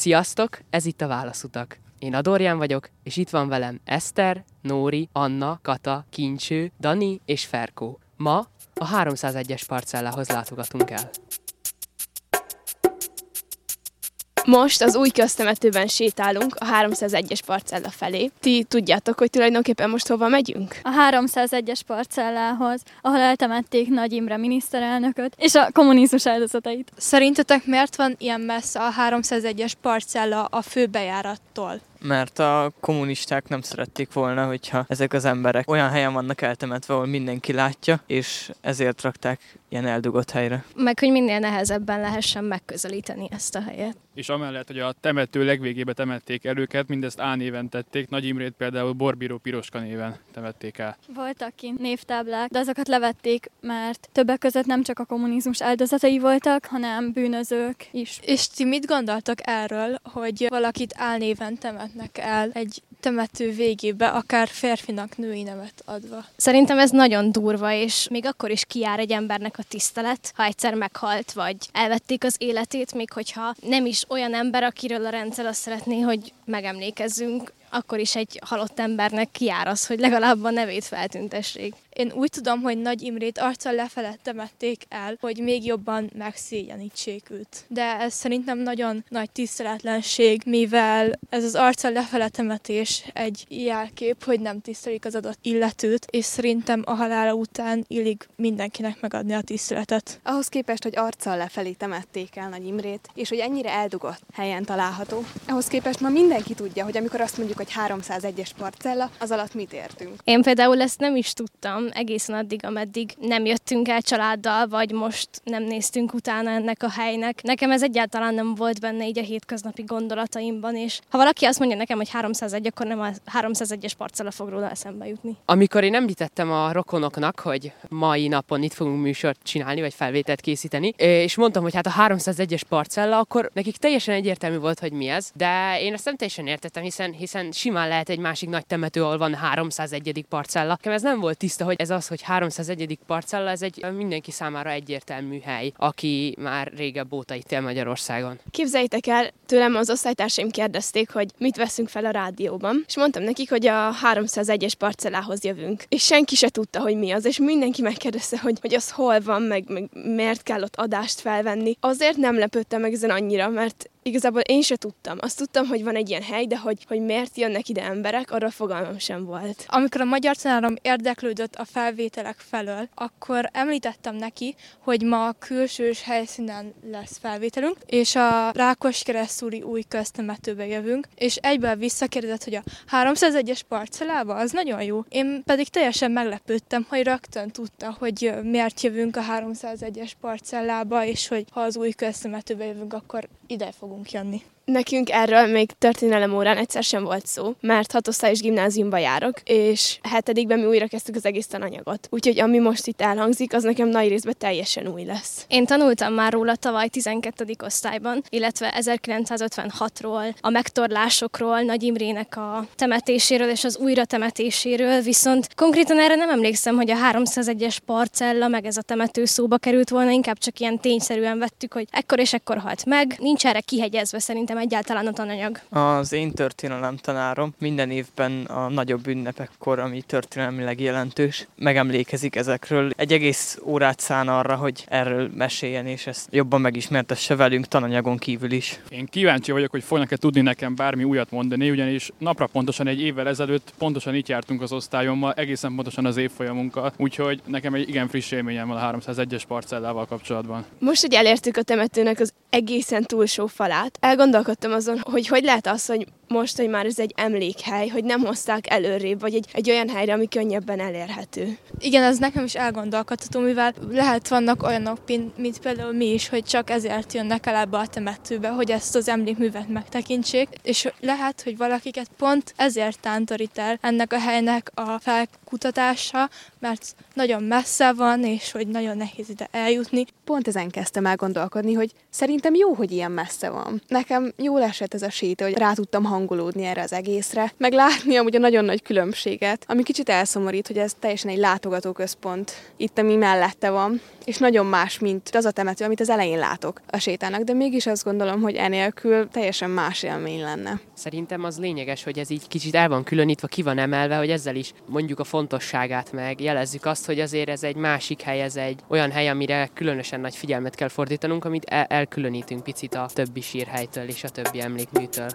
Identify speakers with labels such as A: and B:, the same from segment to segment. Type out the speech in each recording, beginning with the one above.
A: Sziasztok, ez itt a Válaszutak. Én Adorján vagyok, és itt van velem Eszter, Nóri, Anna, Kata, Kincső, Dani és Ferkó. Ma a 301-es parcellához látogatunk el.
B: Most az új köztemetőben sétálunk a 301-es parcella felé. Ti tudjátok, hogy tulajdonképpen most hova megyünk?
C: A 301-es parcellához, ahol eltemették Nagy Imre miniszterelnököt és a kommunizmus áldozatait.
D: Szerintetek miért van ilyen messze a 301-es parcella a főbejárattól?
E: Mert a kommunisták nem szerették volna, hogyha ezek az emberek olyan helyen vannak eltemetve, ahol mindenki látja, és ezért rakták ilyen eldugott helyre.
B: Meg, hogy minél nehezebben lehessen megközelíteni ezt a helyet.
F: És amellett, hogy a temető legvégébe temették el őket, mindezt A néven tették, Nagy Imrét például Borbíró Piroska néven temették el.
C: Voltak kint névtáblák, de azokat levették, mert többek között nem csak a kommunizmus áldozatai voltak, hanem bűnözők is.
D: És ti mit gondoltak erről, hogy valakit álnéven temetnek el egy temető végébe, akár férfinak női nevet adva.
B: Szerintem ez nagyon durva, és még akkor is kiár egy embernek a tisztelet, ha egyszer meghalt, vagy elvették az életét, még hogyha nem is olyan ember, akiről a rendszer azt szeretné, hogy megemlékezzünk, akkor is egy halott embernek kiár az, hogy legalább a nevét feltüntessék.
D: Én úgy tudom, hogy Nagy Imrét arccal lefelett temették el, hogy még jobban megszégyenítsék őt. De ez szerintem nagyon nagy tiszteletlenség, mivel ez az arccal lefele temetés egy jelkép, hogy nem tisztelik az adott illetőt, és szerintem a halála után illik mindenkinek megadni a tiszteletet.
G: Ahhoz képest, hogy arccal lefelé temették el Nagy Imrét, és hogy ennyire eldugott helyen található, ahhoz képest ma mindenki tudja, hogy amikor azt mondjuk, hogy 301-es parcella, az alatt mit értünk.
B: Én például ezt nem is tudtam, egészen addig, ameddig nem jöttünk el családdal, vagy most nem néztünk utána ennek a helynek. Nekem ez egyáltalán nem volt benne így a hétköznapi gondolataimban, és ha valaki azt mondja nekem, hogy 301, akkor nem a 301-es parcella fog róla eszembe jutni.
A: Amikor én említettem a rokonoknak, hogy mai napon itt fogunk műsort csinálni, vagy felvételt készíteni, és mondtam, hogy hát a 301-es parcella, akkor nekik teljesen egyértelmű volt, hogy mi ez, de én ezt nem teljesen értettem, hiszen, hiszen simán lehet egy másik nagy temető, ahol van 301. parcella. Nekem ez nem volt tiszta, hogy ez az, hogy 301. parcella, ez egy mindenki számára egyértelmű hely, aki már régebb óta itt él Magyarországon.
B: Képzeljétek el, tőlem az osztálytársaim kérdezték, hogy mit veszünk fel a rádióban, és mondtam nekik, hogy a 301-es parcellához jövünk. És senki se tudta, hogy mi az, és mindenki megkérdezte, hogy, hogy az hol van, meg, meg miért kell ott adást felvenni. Azért nem lepődtem meg ezen annyira, mert Igazából én se tudtam. Azt tudtam, hogy van egy ilyen hely, de hogy, hogy miért jönnek ide emberek, arra fogalmam sem volt.
D: Amikor a magyar tanárom érdeklődött a felvételek felől, akkor említettem neki, hogy ma külsős helyszínen lesz felvételünk, és a Rákos keresztúri új köztemetőbe jövünk, és egyből visszakérdezett, hogy a 301-es parcellába, az nagyon jó. Én pedig teljesen meglepődtem, hogy rögtön tudta, hogy miért jövünk a 301-es parcellába, és hogy ha az új köztemetőbe jövünk, akkor ide fogunk jönni.
B: Nekünk erről még történelem órán egyszer sem volt szó, mert hatosztályos gimnáziumba járok, és hetedikben mi újra kezdtük az egész tananyagot. Úgyhogy ami most itt elhangzik, az nekem nagy részben teljesen új lesz. Én tanultam már róla tavaly 12. osztályban, illetve 1956-ról, a megtorlásokról, Nagy Imrének a temetéséről és az újra temetéséről, viszont konkrétan erre nem emlékszem, hogy a 301-es parcella, meg ez a temető szóba került volna, inkább csak ilyen tényszerűen vettük, hogy ekkor és ekkor halt meg. Nincs erre kihegyezve szerintem egyáltalán a tananyag?
E: Az én történelem tanárom minden évben a nagyobb ünnepekkor, ami történelmileg jelentős, megemlékezik ezekről. Egy egész órát szán arra, hogy erről meséljen, és ezt jobban megismertesse velünk tananyagon kívül is.
F: Én kíváncsi vagyok, hogy fognak-e tudni nekem bármi újat mondani, ugyanis napra pontosan egy évvel ezelőtt pontosan itt jártunk az osztályommal, egészen pontosan az évfolyamunkkal, úgyhogy nekem egy igen friss élményem van a 301-es parcellával kapcsolatban.
B: Most, hogy elértük a temetőnek az egészen túlsó falát, elgondolkodtam gondolkodtam azon, hogy hogy lehet az, hogy most, hogy már ez egy emlékhely, hogy nem hozták előrébb, vagy egy, egy olyan helyre, ami könnyebben elérhető.
D: Igen, ez nekem is elgondolkodható, mivel lehet vannak olyanok, mint például mi is, hogy csak ezért jönnek el ebbe a temetőbe, hogy ezt az emlékművet megtekintsék, és lehet, hogy valakiket pont ezért tántorít el ennek a helynek a felkutatása, mert nagyon messze van, és hogy nagyon nehéz ide eljutni.
G: Pont ezen kezdtem el gondolkodni, hogy szerintem jó, hogy ilyen messze van. Nekem jól esett ez a séta, hogy rá tudtam hangolni hangolódni erre az egészre, meg látni amúgy a nagyon nagy különbséget, ami kicsit elszomorít, hogy ez teljesen egy látogatóközpont itt, ami mellette van, és nagyon más, mint az a temető, amit az elején látok a sétának, de mégis azt gondolom, hogy enélkül teljesen más élmény lenne.
A: Szerintem az lényeges, hogy ez így kicsit el van különítve, ki van emelve, hogy ezzel is mondjuk a fontosságát meg jelezzük azt, hogy azért ez egy másik hely, ez egy olyan hely, amire különösen nagy figyelmet kell fordítanunk, amit el- elkülönítünk picit a többi sírhelytől és a többi emlékműtől.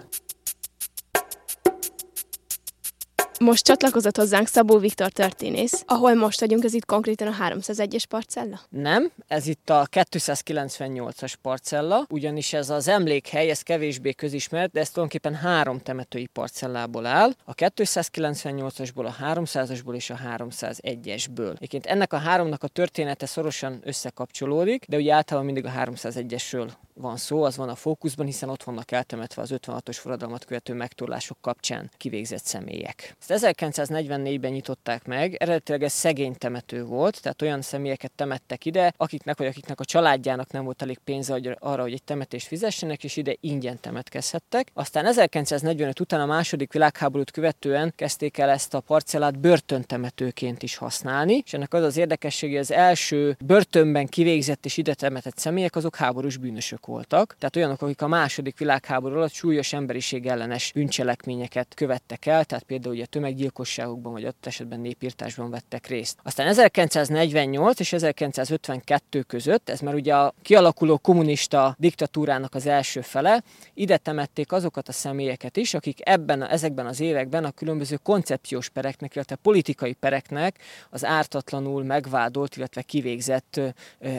B: Most csatlakozott hozzánk Szabó Viktor történész. Ahol most vagyunk, ez itt konkrétan a 301-es parcella?
H: Nem, ez itt a 298-as parcella, ugyanis ez az emlékhely, ez kevésbé közismert, de ez tulajdonképpen három temetői parcellából áll, a 298-asból, a 300-asból és a 301-esből. Egyébként ennek a háromnak a története szorosan összekapcsolódik, de ugye általában mindig a 301-esről van szó, az van a fókuszban, hiszen ott vannak eltemetve az 56-os forradalmat követő megtorlások kapcsán kivégzett személyek. Ezt 1944-ben nyitották meg, eredetileg ez szegény temető volt, tehát olyan személyeket temettek ide, akiknek vagy akiknek a családjának nem volt elég pénze arra, hogy egy temetést fizessenek, és ide ingyen temetkezhettek. Aztán 1945 után a második világháborút követően kezdték el ezt a parcellát börtöntemetőként is használni, és ennek az az érdekessége, hogy az első börtönben kivégzett és ide temetett személyek azok háborús bűnösök voltak, tehát olyanok, akik a második világháború alatt súlyos emberiség ellenes bűncselekményeket követtek el, tehát például ugye tömeggyilkosságokban vagy ott esetben népírtásban vettek részt. Aztán 1948 és 1952 között, ez már ugye a kialakuló kommunista diktatúrának az első fele, ide temették azokat a személyeket is, akik ebben, ezekben az években a különböző koncepciós pereknek, illetve politikai pereknek az ártatlanul megvádolt, illetve kivégzett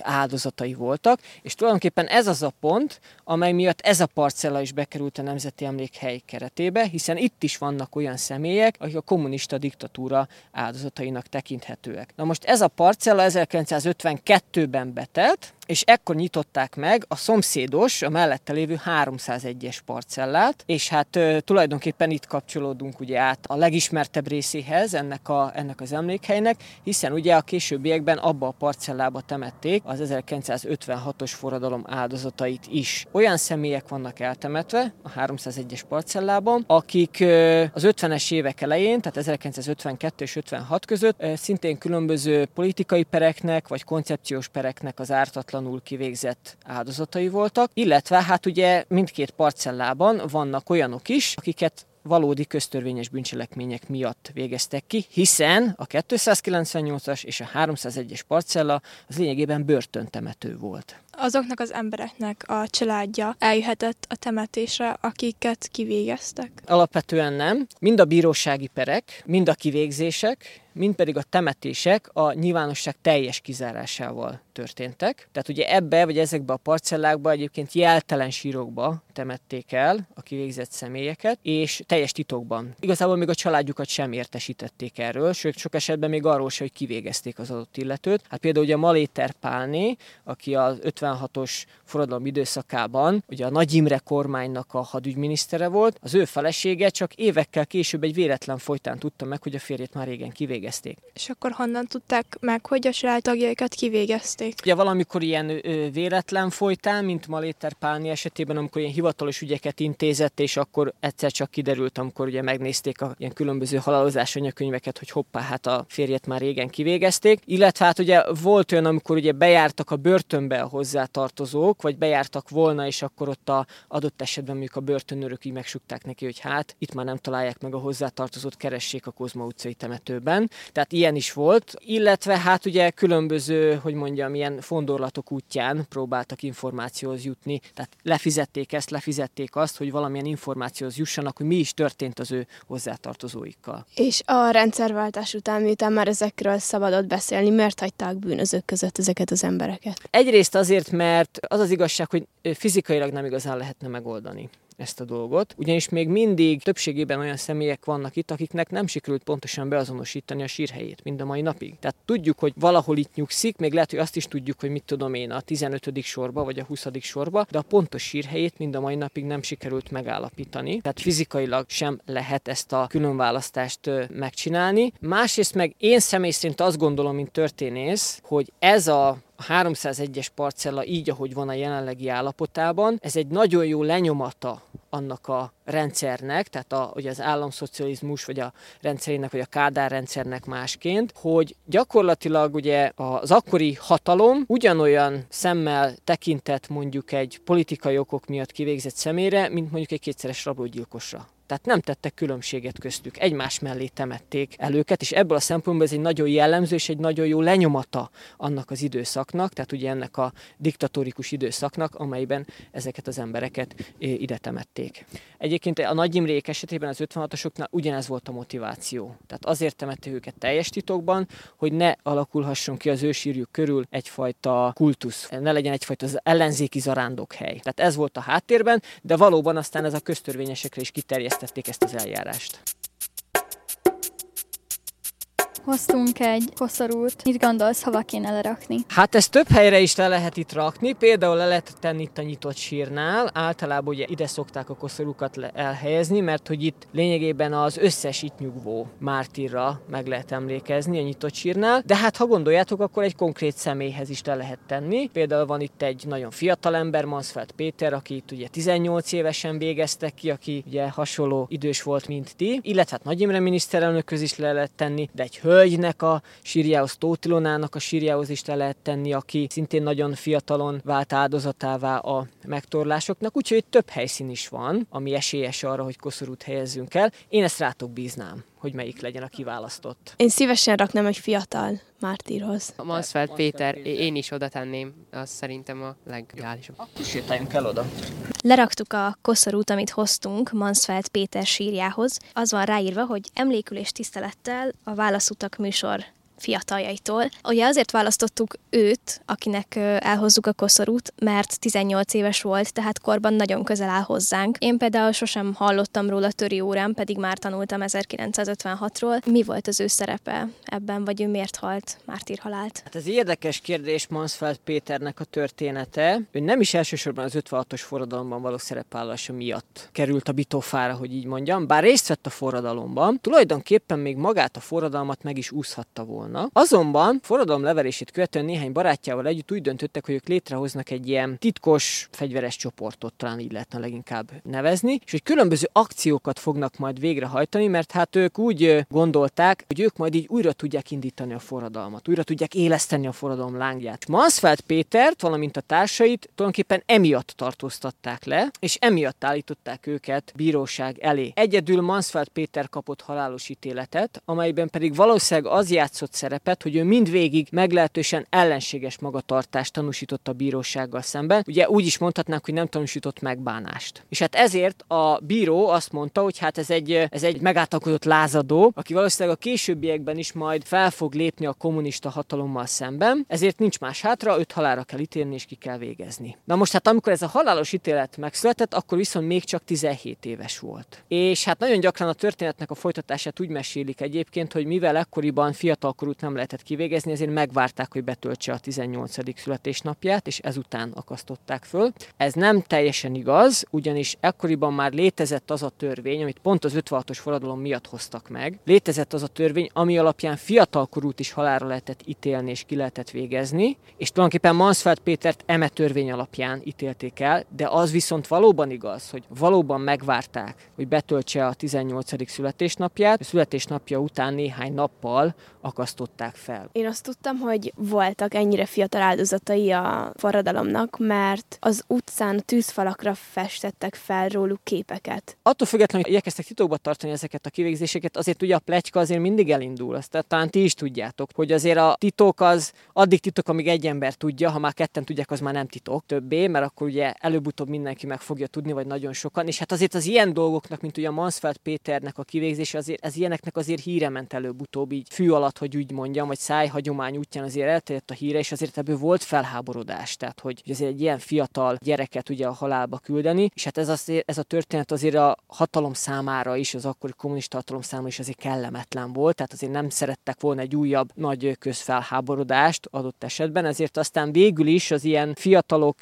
H: áldozatai voltak, és tulajdonképpen ez az a pont, amely miatt ez a parcella is bekerült a Nemzeti Emlékhely keretébe, hiszen itt is vannak olyan személyek, akik a kommunista diktatúra áldozatainak tekinthetőek. Na most ez a parcella 1952-ben betelt, és ekkor nyitották meg a szomszédos, a mellette lévő 301-es parcellát, és hát ö, tulajdonképpen itt kapcsolódunk ugye át a legismertebb részéhez ennek, a, ennek az emlékhelynek, hiszen ugye a későbbiekben abba a parcellába temették az 1956-os forradalom áldozatait is. Olyan személyek vannak eltemetve a 301-es parcellában, akik ö, az 50-es évek elején, tehát 1952 és 56 között ö, szintén különböző politikai pereknek vagy koncepciós pereknek az ártatlan ártatlanul kivégzett áldozatai voltak, illetve hát ugye mindkét parcellában vannak olyanok is, akiket valódi köztörvényes bűncselekmények miatt végeztek ki, hiszen a 298-as és a 301-es parcella az lényegében börtöntemető volt.
D: Azoknak az embereknek a családja eljöhetett a temetésre, akiket kivégeztek?
H: Alapvetően nem. Mind a bírósági perek, mind a kivégzések, mind pedig a temetések a nyilvánosság teljes kizárásával történtek. Tehát ugye ebbe, vagy ezekbe a parcellákba egyébként jeltelen sírokba temették el a kivégzett személyeket, és teljes titokban. Igazából még a családjukat sem értesítették erről, sőt sok esetben még arról sem, hogy kivégezték az adott illetőt. Hát például ugye Maléter Pálné, aki az 56-os forradalom időszakában ugye a Nagy Imre kormánynak a hadügyminisztere volt, az ő felesége csak évekkel később egy véletlen folytán tudta meg, hogy a férjét már régen kivégezték.
D: És akkor honnan tudták meg, hogy a családtagjaikat kivégezték?
H: Ugye valamikor ilyen ö, véletlen folytán, mint Maléter Pálni esetében, amikor ilyen hivatalos ügyeket intézett, és akkor egyszer csak kiderült, amikor ugye megnézték a ilyen különböző halálozás anyakönyveket, hogy hoppá, hát a férjet már régen kivégezték. Illetve hát ugye volt olyan, amikor ugye bejártak a börtönbe a hozzátartozók, vagy bejártak volna, és akkor ott a adott esetben mondjuk a börtönőrök így megsukták neki, hogy hát itt már nem találják meg a hozzátartozót, keressék a Kozma utcai temetőben. Tehát ilyen is volt. Illetve hát ugye különböző, hogy mondjam, ilyen fondorlatok útján próbáltak információhoz jutni, tehát lefizették ezt, lefizették azt, hogy valamilyen információhoz jussanak, hogy mi is történt az ő hozzátartozóikkal.
B: És a rendszerváltás után, miután már ezekről szabadott beszélni, miért hagyták bűnözők között ezeket az embereket?
H: Egyrészt azért, mert az az igazság, hogy fizikailag nem igazán lehetne megoldani ezt a dolgot, ugyanis még mindig többségében olyan személyek vannak itt, akiknek nem sikerült pontosan beazonosítani a sírhelyét mind a mai napig. Tehát tudjuk, hogy valahol itt nyugszik, még lehet, hogy azt is tudjuk, hogy mit tudom én a 15. sorba vagy a 20. sorba, de a pontos sírhelyét mind a mai napig nem sikerült megállapítani. Tehát fizikailag sem lehet ezt a különválasztást megcsinálni. Másrészt meg én személy szerint azt gondolom, mint történész, hogy ez a a 301-es parcella így, ahogy van a jelenlegi állapotában, ez egy nagyon jó lenyomata annak a rendszernek, tehát a, ugye az államszocializmus, vagy a rendszerének, vagy a Kádár rendszernek másként, hogy gyakorlatilag ugye az akkori hatalom ugyanolyan szemmel tekintett mondjuk egy politikai okok miatt kivégzett személyre, mint mondjuk egy kétszeres rablógyilkosra. Tehát nem tettek különbséget köztük, egymás mellé temették el őket, és ebből a szempontból ez egy nagyon jellemző és egy nagyon jó lenyomata annak az időszaknak, tehát ugye ennek a diktatórikus időszaknak, amelyben ezeket az embereket ide temették. Egyébként a Nagy Imrék esetében az 56-osoknál ugyanez volt a motiváció. Tehát azért temették őket teljes titokban, hogy ne alakulhasson ki az ősírjuk körül egyfajta kultusz, ne legyen egyfajta az ellenzéki hely. Tehát ez volt a háttérben, de valóban aztán ez a köztörvényesekre is kiterjedt kezdték ezt az eljárást.
C: Hoztunk egy koszorút. Mit gondolsz, hova kéne lerakni?
H: Hát ezt több helyre is le lehet itt rakni. Például le lehet tenni itt a nyitott sírnál. Általában ugye ide szokták a koszorúkat elhelyezni, mert hogy itt lényegében az összes itt nyugvó mártírra meg lehet emlékezni a nyitott sírnál. De hát ha gondoljátok, akkor egy konkrét személyhez is le lehet tenni. Például van itt egy nagyon fiatal ember, Mansfeld Péter, aki itt ugye 18 évesen végeztek ki, aki ugye hasonló idős volt, mint ti. Illetve hát Nagy Imre miniszterelnököz is le lehet tenni, de egy hölgy hölgynek a sírjához, Tóth Ilonának a sírjához is le lehet tenni, aki szintén nagyon fiatalon vált áldozatává a megtorlásoknak, úgyhogy több helyszín is van, ami esélyes arra, hogy koszorút helyezzünk el. Én ezt rátok bíznám hogy melyik legyen a kiválasztott.
B: Én szívesen raknám egy fiatal mártírhoz.
A: A Mansfeld Péter, én is oda tenném, az szerintem a legideálisabb.
H: Akkor sétáljunk el oda.
I: Leraktuk a koszorút, amit hoztunk Mansfeld Péter sírjához. Az van ráírva, hogy emlékülés tisztelettel a Válaszutak műsor fiataljaitól. Ugye azért választottuk őt, akinek elhozzuk a koszorút, mert 18 éves volt, tehát korban nagyon közel áll hozzánk. Én például sosem hallottam róla töri órán, pedig már tanultam 1956-ról. Mi volt az ő szerepe ebben, vagy ő miért halt mártír halált?
H: Hát ez érdekes kérdés Mansfeld Péternek a története. Ő nem is elsősorban az 56-os forradalomban való szerepállása miatt került a bitófára, hogy így mondjam, bár részt vett a forradalomban, tulajdonképpen még magát a forradalmat meg is úszhatta volna volna. Azonban forradalom leverését követően néhány barátjával együtt úgy döntöttek, hogy ők létrehoznak egy ilyen titkos fegyveres csoportot, talán így lehetne leginkább nevezni, és hogy különböző akciókat fognak majd végrehajtani, mert hát ők úgy gondolták, hogy ők majd így újra tudják indítani a forradalmat, újra tudják éleszteni a forradalom lángját. Mansfeld Pétert, valamint a társait tulajdonképpen emiatt tartóztatták le, és emiatt állították őket bíróság elé. Egyedül Mansfeld Péter kapott halálos ítéletet, amelyben pedig valószínűleg az játszott szerepet, hogy ő mindvégig meglehetősen ellenséges magatartást tanúsított a bírósággal szemben. Ugye úgy is mondhatnánk, hogy nem tanúsított megbánást. És hát ezért a bíró azt mondta, hogy hát ez egy, ez egy megátakodott lázadó, aki valószínűleg a későbbiekben is majd fel fog lépni a kommunista hatalommal szemben, ezért nincs más hátra, öt halára kell ítélni és ki kell végezni. Na most hát amikor ez a halálos ítélet megszületett, akkor viszont még csak 17 éves volt. És hát nagyon gyakran a történetnek a folytatását úgy mesélik egyébként, hogy mivel ekkoriban fiatal fiatalkorút nem lehetett kivégezni, ezért megvárták, hogy betöltse a 18. születésnapját, és ezután akasztották föl. Ez nem teljesen igaz, ugyanis ekkoriban már létezett az a törvény, amit pont az 56-os forradalom miatt hoztak meg. Létezett az a törvény, ami alapján fiatalkorút is halálra lehetett ítélni és ki lehetett végezni, és tulajdonképpen Mansfeld Pétert eme törvény alapján ítélték el, de az viszont valóban igaz, hogy valóban megvárták, hogy betöltse a 18. születésnapját, a születésnapja után néhány nappal akasztották fel.
B: Én azt tudtam, hogy voltak ennyire fiatal áldozatai a forradalomnak, mert az utcán tűzfalakra festettek fel róluk képeket.
H: Attól függetlenül, hogy igyekeztek titokba tartani ezeket a kivégzéseket, azért ugye a pletyka azért mindig elindul. Azt talán ti is tudjátok, hogy azért a titok az addig titok, amíg egy ember tudja, ha már ketten tudják, az már nem titok többé, mert akkor ugye előbb-utóbb mindenki meg fogja tudni, vagy nagyon sokan. És hát azért az ilyen dolgoknak, mint ugye a Mansfeld Péternek a kivégzése, azért ez ilyeneknek azért híre ment előbb-utóbb így fű alatt, hogy úgy mondjam, vagy szájhagyomány útján azért elterjedt a híre, és azért ebből volt felháborodás. Tehát, hogy azért egy ilyen fiatal gyereket ugye a halálba küldeni, és hát ez, azért, ez a történet azért a hatalom számára is, az akkori kommunista hatalom számára is azért kellemetlen volt, tehát azért nem szerettek volna egy újabb nagy közfelháborodást adott esetben, ezért aztán végül is az ilyen fiatalok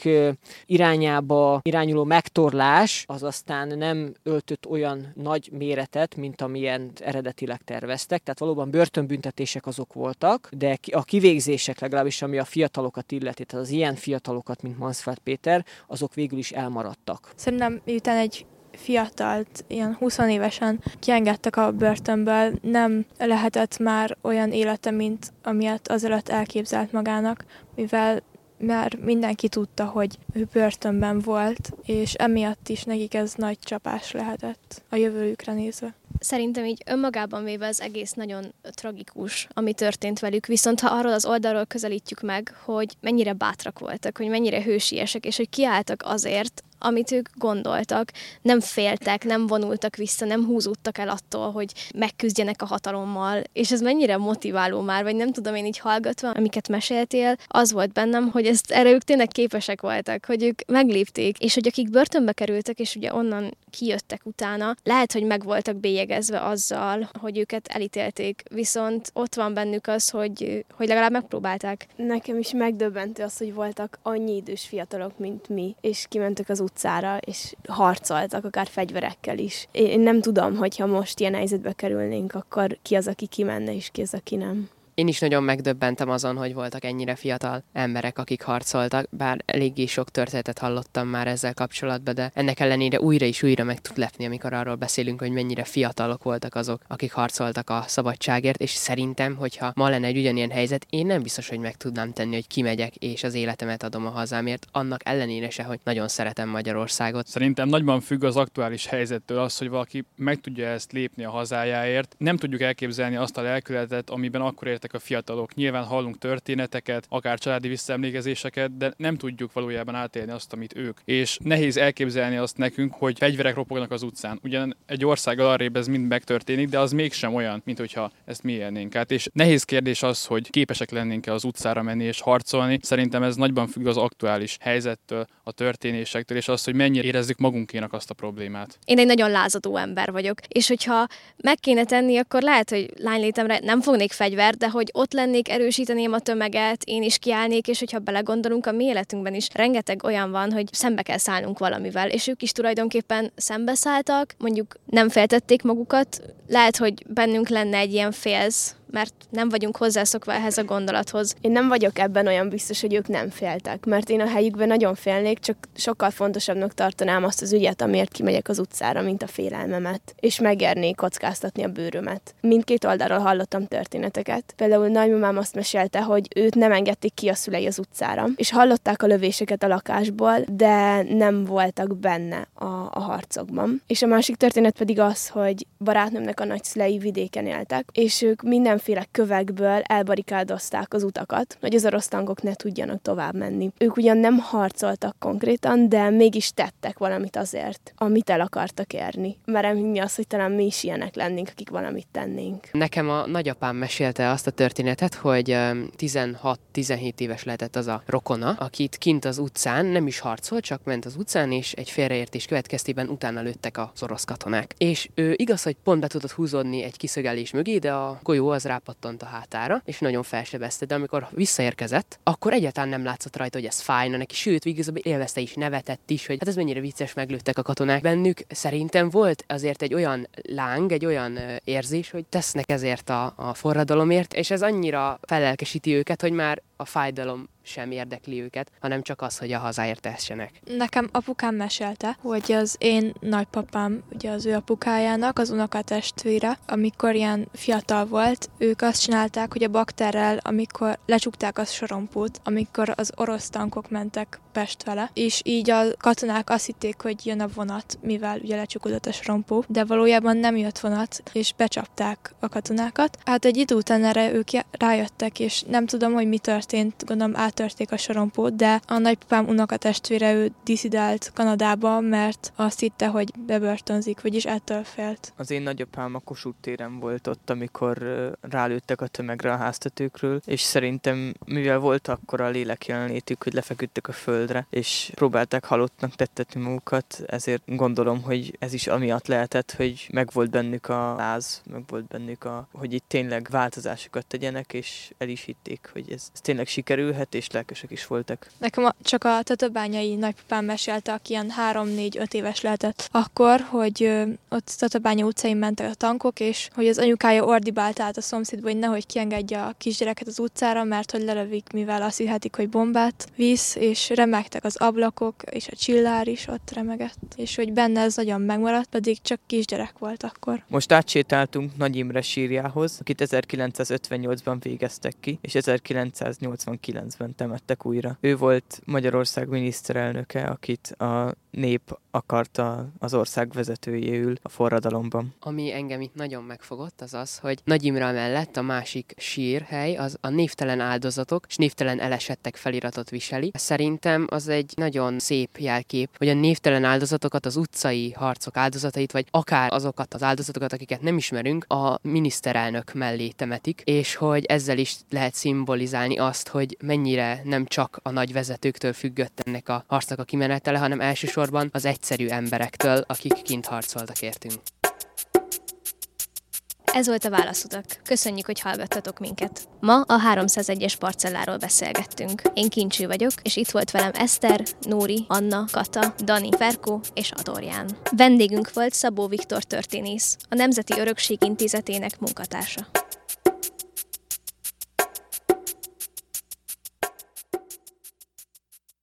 H: irányába irányuló megtorlás az aztán nem öltött olyan nagy méretet, mint amilyen eredetileg terveztek, tehát valóban börtönbüntetés büntetések azok voltak, de a kivégzések legalábbis, ami a fiatalokat illeti, tehát az ilyen fiatalokat, mint Mansfeld Péter, azok végül is elmaradtak.
D: Szerintem miután egy fiatalt, ilyen 20 évesen kiengedtek a börtönből, nem lehetett már olyan élete, mint amilyet azelőtt elképzelt magának, mivel már mindenki tudta, hogy ő börtönben volt, és emiatt is nekik ez nagy csapás lehetett a jövőjükre nézve.
I: Szerintem így önmagában véve az egész nagyon tragikus, ami történt velük, viszont ha arról az oldalról közelítjük meg, hogy mennyire bátrak voltak, hogy mennyire hősiesek, és hogy kiálltak azért, amit ők gondoltak. Nem féltek, nem vonultak vissza, nem húzódtak el attól, hogy megküzdjenek a hatalommal. És ez mennyire motiváló már, vagy nem tudom én így hallgatva, amiket meséltél, az volt bennem, hogy ezt erre ők tényleg képesek voltak, hogy ők meglépték, és hogy akik börtönbe kerültek, és ugye onnan kijöttek utána, lehet, hogy meg voltak bélyegezve azzal, hogy őket elítélték, viszont ott van bennük az, hogy, hogy legalább megpróbálták.
B: Nekem is megdöbbentő az, hogy voltak annyi idős fiatalok, mint mi, és kimentek az utcára, és harcoltak, akár fegyverekkel is. Én nem tudom, hogyha most ilyen helyzetbe kerülnénk, akkor ki az, aki kimenne, és ki az, aki nem.
A: Én is nagyon megdöbbentem azon, hogy voltak ennyire fiatal emberek, akik harcoltak, bár eléggé sok történetet hallottam már ezzel kapcsolatban, de ennek ellenére újra és újra meg tud lepni, amikor arról beszélünk, hogy mennyire fiatalok voltak azok, akik harcoltak a szabadságért, és szerintem, hogyha ma lenne egy ugyanilyen helyzet, én nem biztos, hogy meg tudnám tenni, hogy kimegyek és az életemet adom a hazámért, annak ellenére se, hogy nagyon szeretem Magyarországot.
F: Szerintem nagyban függ az aktuális helyzettől az, hogy valaki meg tudja ezt lépni a hazájáért. Nem tudjuk elképzelni azt a lelkületet, amiben akkor ért a fiatalok. Nyilván hallunk történeteket, akár családi visszaemlékezéseket, de nem tudjuk valójában átélni azt, amit ők. És nehéz elképzelni azt nekünk, hogy fegyverek ropognak az utcán. Ugyan egy országgal arrébb ez mind megtörténik, de az mégsem olyan, mint hogyha ezt mi élnénk át. És nehéz kérdés az, hogy képesek lennénk-e az utcára menni és harcolni. Szerintem ez nagyban függ az aktuális helyzettől, a történésektől, és az, hogy mennyire érezzük magunkénak azt a problémát.
I: Én egy nagyon lázadó ember vagyok, és hogyha meg kéne tenni, akkor lehet, hogy lánylétemre nem fognék fegyvert, de hogy ott lennék, erősíteném a tömeget, én is kiállnék, és hogyha belegondolunk, a mi életünkben is rengeteg olyan van, hogy szembe kell szállnunk valamivel, és ők is tulajdonképpen szembeszálltak, mondjuk nem feltették magukat, lehet, hogy bennünk lenne egy ilyen félsz, mert nem vagyunk hozzászokva ehhez a gondolathoz.
B: Én nem vagyok ebben olyan biztos, hogy ők nem féltek, mert én a helyükben nagyon félnék, csak sokkal fontosabbnak tartanám azt az ügyet, amiért kimegyek az utcára, mint a félelmemet, és megernék kockáztatni a bőrömet. Mindkét oldalról hallottam történeteket. Például nagymamám azt mesélte, hogy őt nem engedték ki a szülei az utcára, és hallották a lövéseket a lakásból, de nem voltak benne a, a harcokban. És a másik történet pedig az, hogy barátnőmnek a nagyszülei vidéken éltek, és ők minden mindenféle kövekből elbarikádozták az utakat, hogy az orosz tankok ne tudjanak tovább menni. Ők ugyan nem harcoltak konkrétan, de mégis tettek valamit azért, amit el akartak érni. Merem hinni azt, hogy talán mi is ilyenek lennénk, akik valamit tennénk.
A: Nekem a nagyapám mesélte azt a történetet, hogy 16-17 éves lehetett az a rokona, akit kint az utcán nem is harcolt, csak ment az utcán, és egy félreértés következtében utána lőttek az orosz katonák. És ő igaz, hogy pont be tudott húzódni egy kiszögelés mögé, de a golyó az rápattant a hátára, és nagyon felsebezte, de amikor visszaérkezett, akkor egyáltalán nem látszott rajta, hogy ez fájna neki, sőt, igazából élvezte is, nevetett is, hogy hát ez mennyire vicces, meglőttek a katonák bennük. Szerintem volt azért egy olyan láng, egy olyan érzés, hogy tesznek ezért a, a forradalomért, és ez annyira felelkesíti őket, hogy már a fájdalom sem érdekli őket, hanem csak az, hogy a hazáért tessenek.
D: Nekem apukám mesélte, hogy az én nagypapám, ugye az ő apukájának, az unokatestvére, amikor ilyen fiatal volt, ők azt csinálták, hogy a bakterrel, amikor lecsukták a sorompót, amikor az orosz tankok mentek Pest vele, és így a katonák azt hitték, hogy jön a vonat, mivel ugye lecsukódott a sorompó, de valójában nem jött vonat, és becsapták a katonákat. Hát egy idő után erre ők rájöttek, és nem tudom, hogy mi történt, gondolom át áttörték a sorompót, de a nagypapám unokatestvére ő diszidált Kanadába, mert azt hitte, hogy bebörtönzik, vagyis ettől félt.
E: Az én nagyapám a Kossuth téren volt ott, amikor rálőttek a tömegre a háztetőkről, és szerintem, mivel volt akkor a lélek jelenlétük, hogy lefeküdtek a földre, földre, és próbálták halottnak tettetni magukat, ezért gondolom, hogy ez is amiatt lehetett, hogy megvolt bennük a láz, megvolt bennük a, hogy itt tényleg változásokat tegyenek, és el is hitték, hogy ez, ez tényleg sikerülhet, és lelkesek is voltak.
D: Nekem a, csak a tatabányai nagypapám mesélte, aki ilyen 3-4-5 éves lehetett akkor, hogy ö, ott Tatabánya utcáin mentek a tankok, és hogy az anyukája ordibált át a szomszédba, hogy nehogy kiengedje a kisgyereket az utcára, mert hogy lelövik, mivel azt hihetik, hogy bombát visz, és remegtek az ablakok, és a csillár is ott remegett, és hogy benne ez nagyon megmaradt, pedig csak kisgyerek volt akkor.
E: Most átsétáltunk Nagy Imre sírjához, akit 1958-ban végeztek ki, és 1989-ben temettek újra. Ő volt Magyarország miniszterelnöke, akit a nép akarta az ország vezetőjéül a forradalomban.
A: Ami engem itt nagyon megfogott, az az, hogy Nagy Imre mellett a másik sírhely az a névtelen áldozatok és névtelen elesettek feliratot viseli. Szerintem az egy nagyon szép jelkép, hogy a névtelen áldozatokat, az utcai harcok áldozatait, vagy akár azokat az áldozatokat, akiket nem ismerünk, a miniszterelnök mellé temetik, és hogy ezzel is lehet szimbolizálni azt, hogy mennyire nem csak a nagy vezetőktől függött ennek a harcnak a kimenetele, hanem elsősorban az egyszerű emberektől, akik kint harcoltak értünk.
I: Ez volt a Válaszutak. Köszönjük, hogy hallgattatok minket. Ma a 301-es parcelláról beszélgettünk. Én Kincső vagyok, és itt volt velem Eszter, Nóri, Anna, Kata, Dani, Ferko és Adorján. Vendégünk volt Szabó Viktor történész, a Nemzeti Örökség Intézetének munkatársa.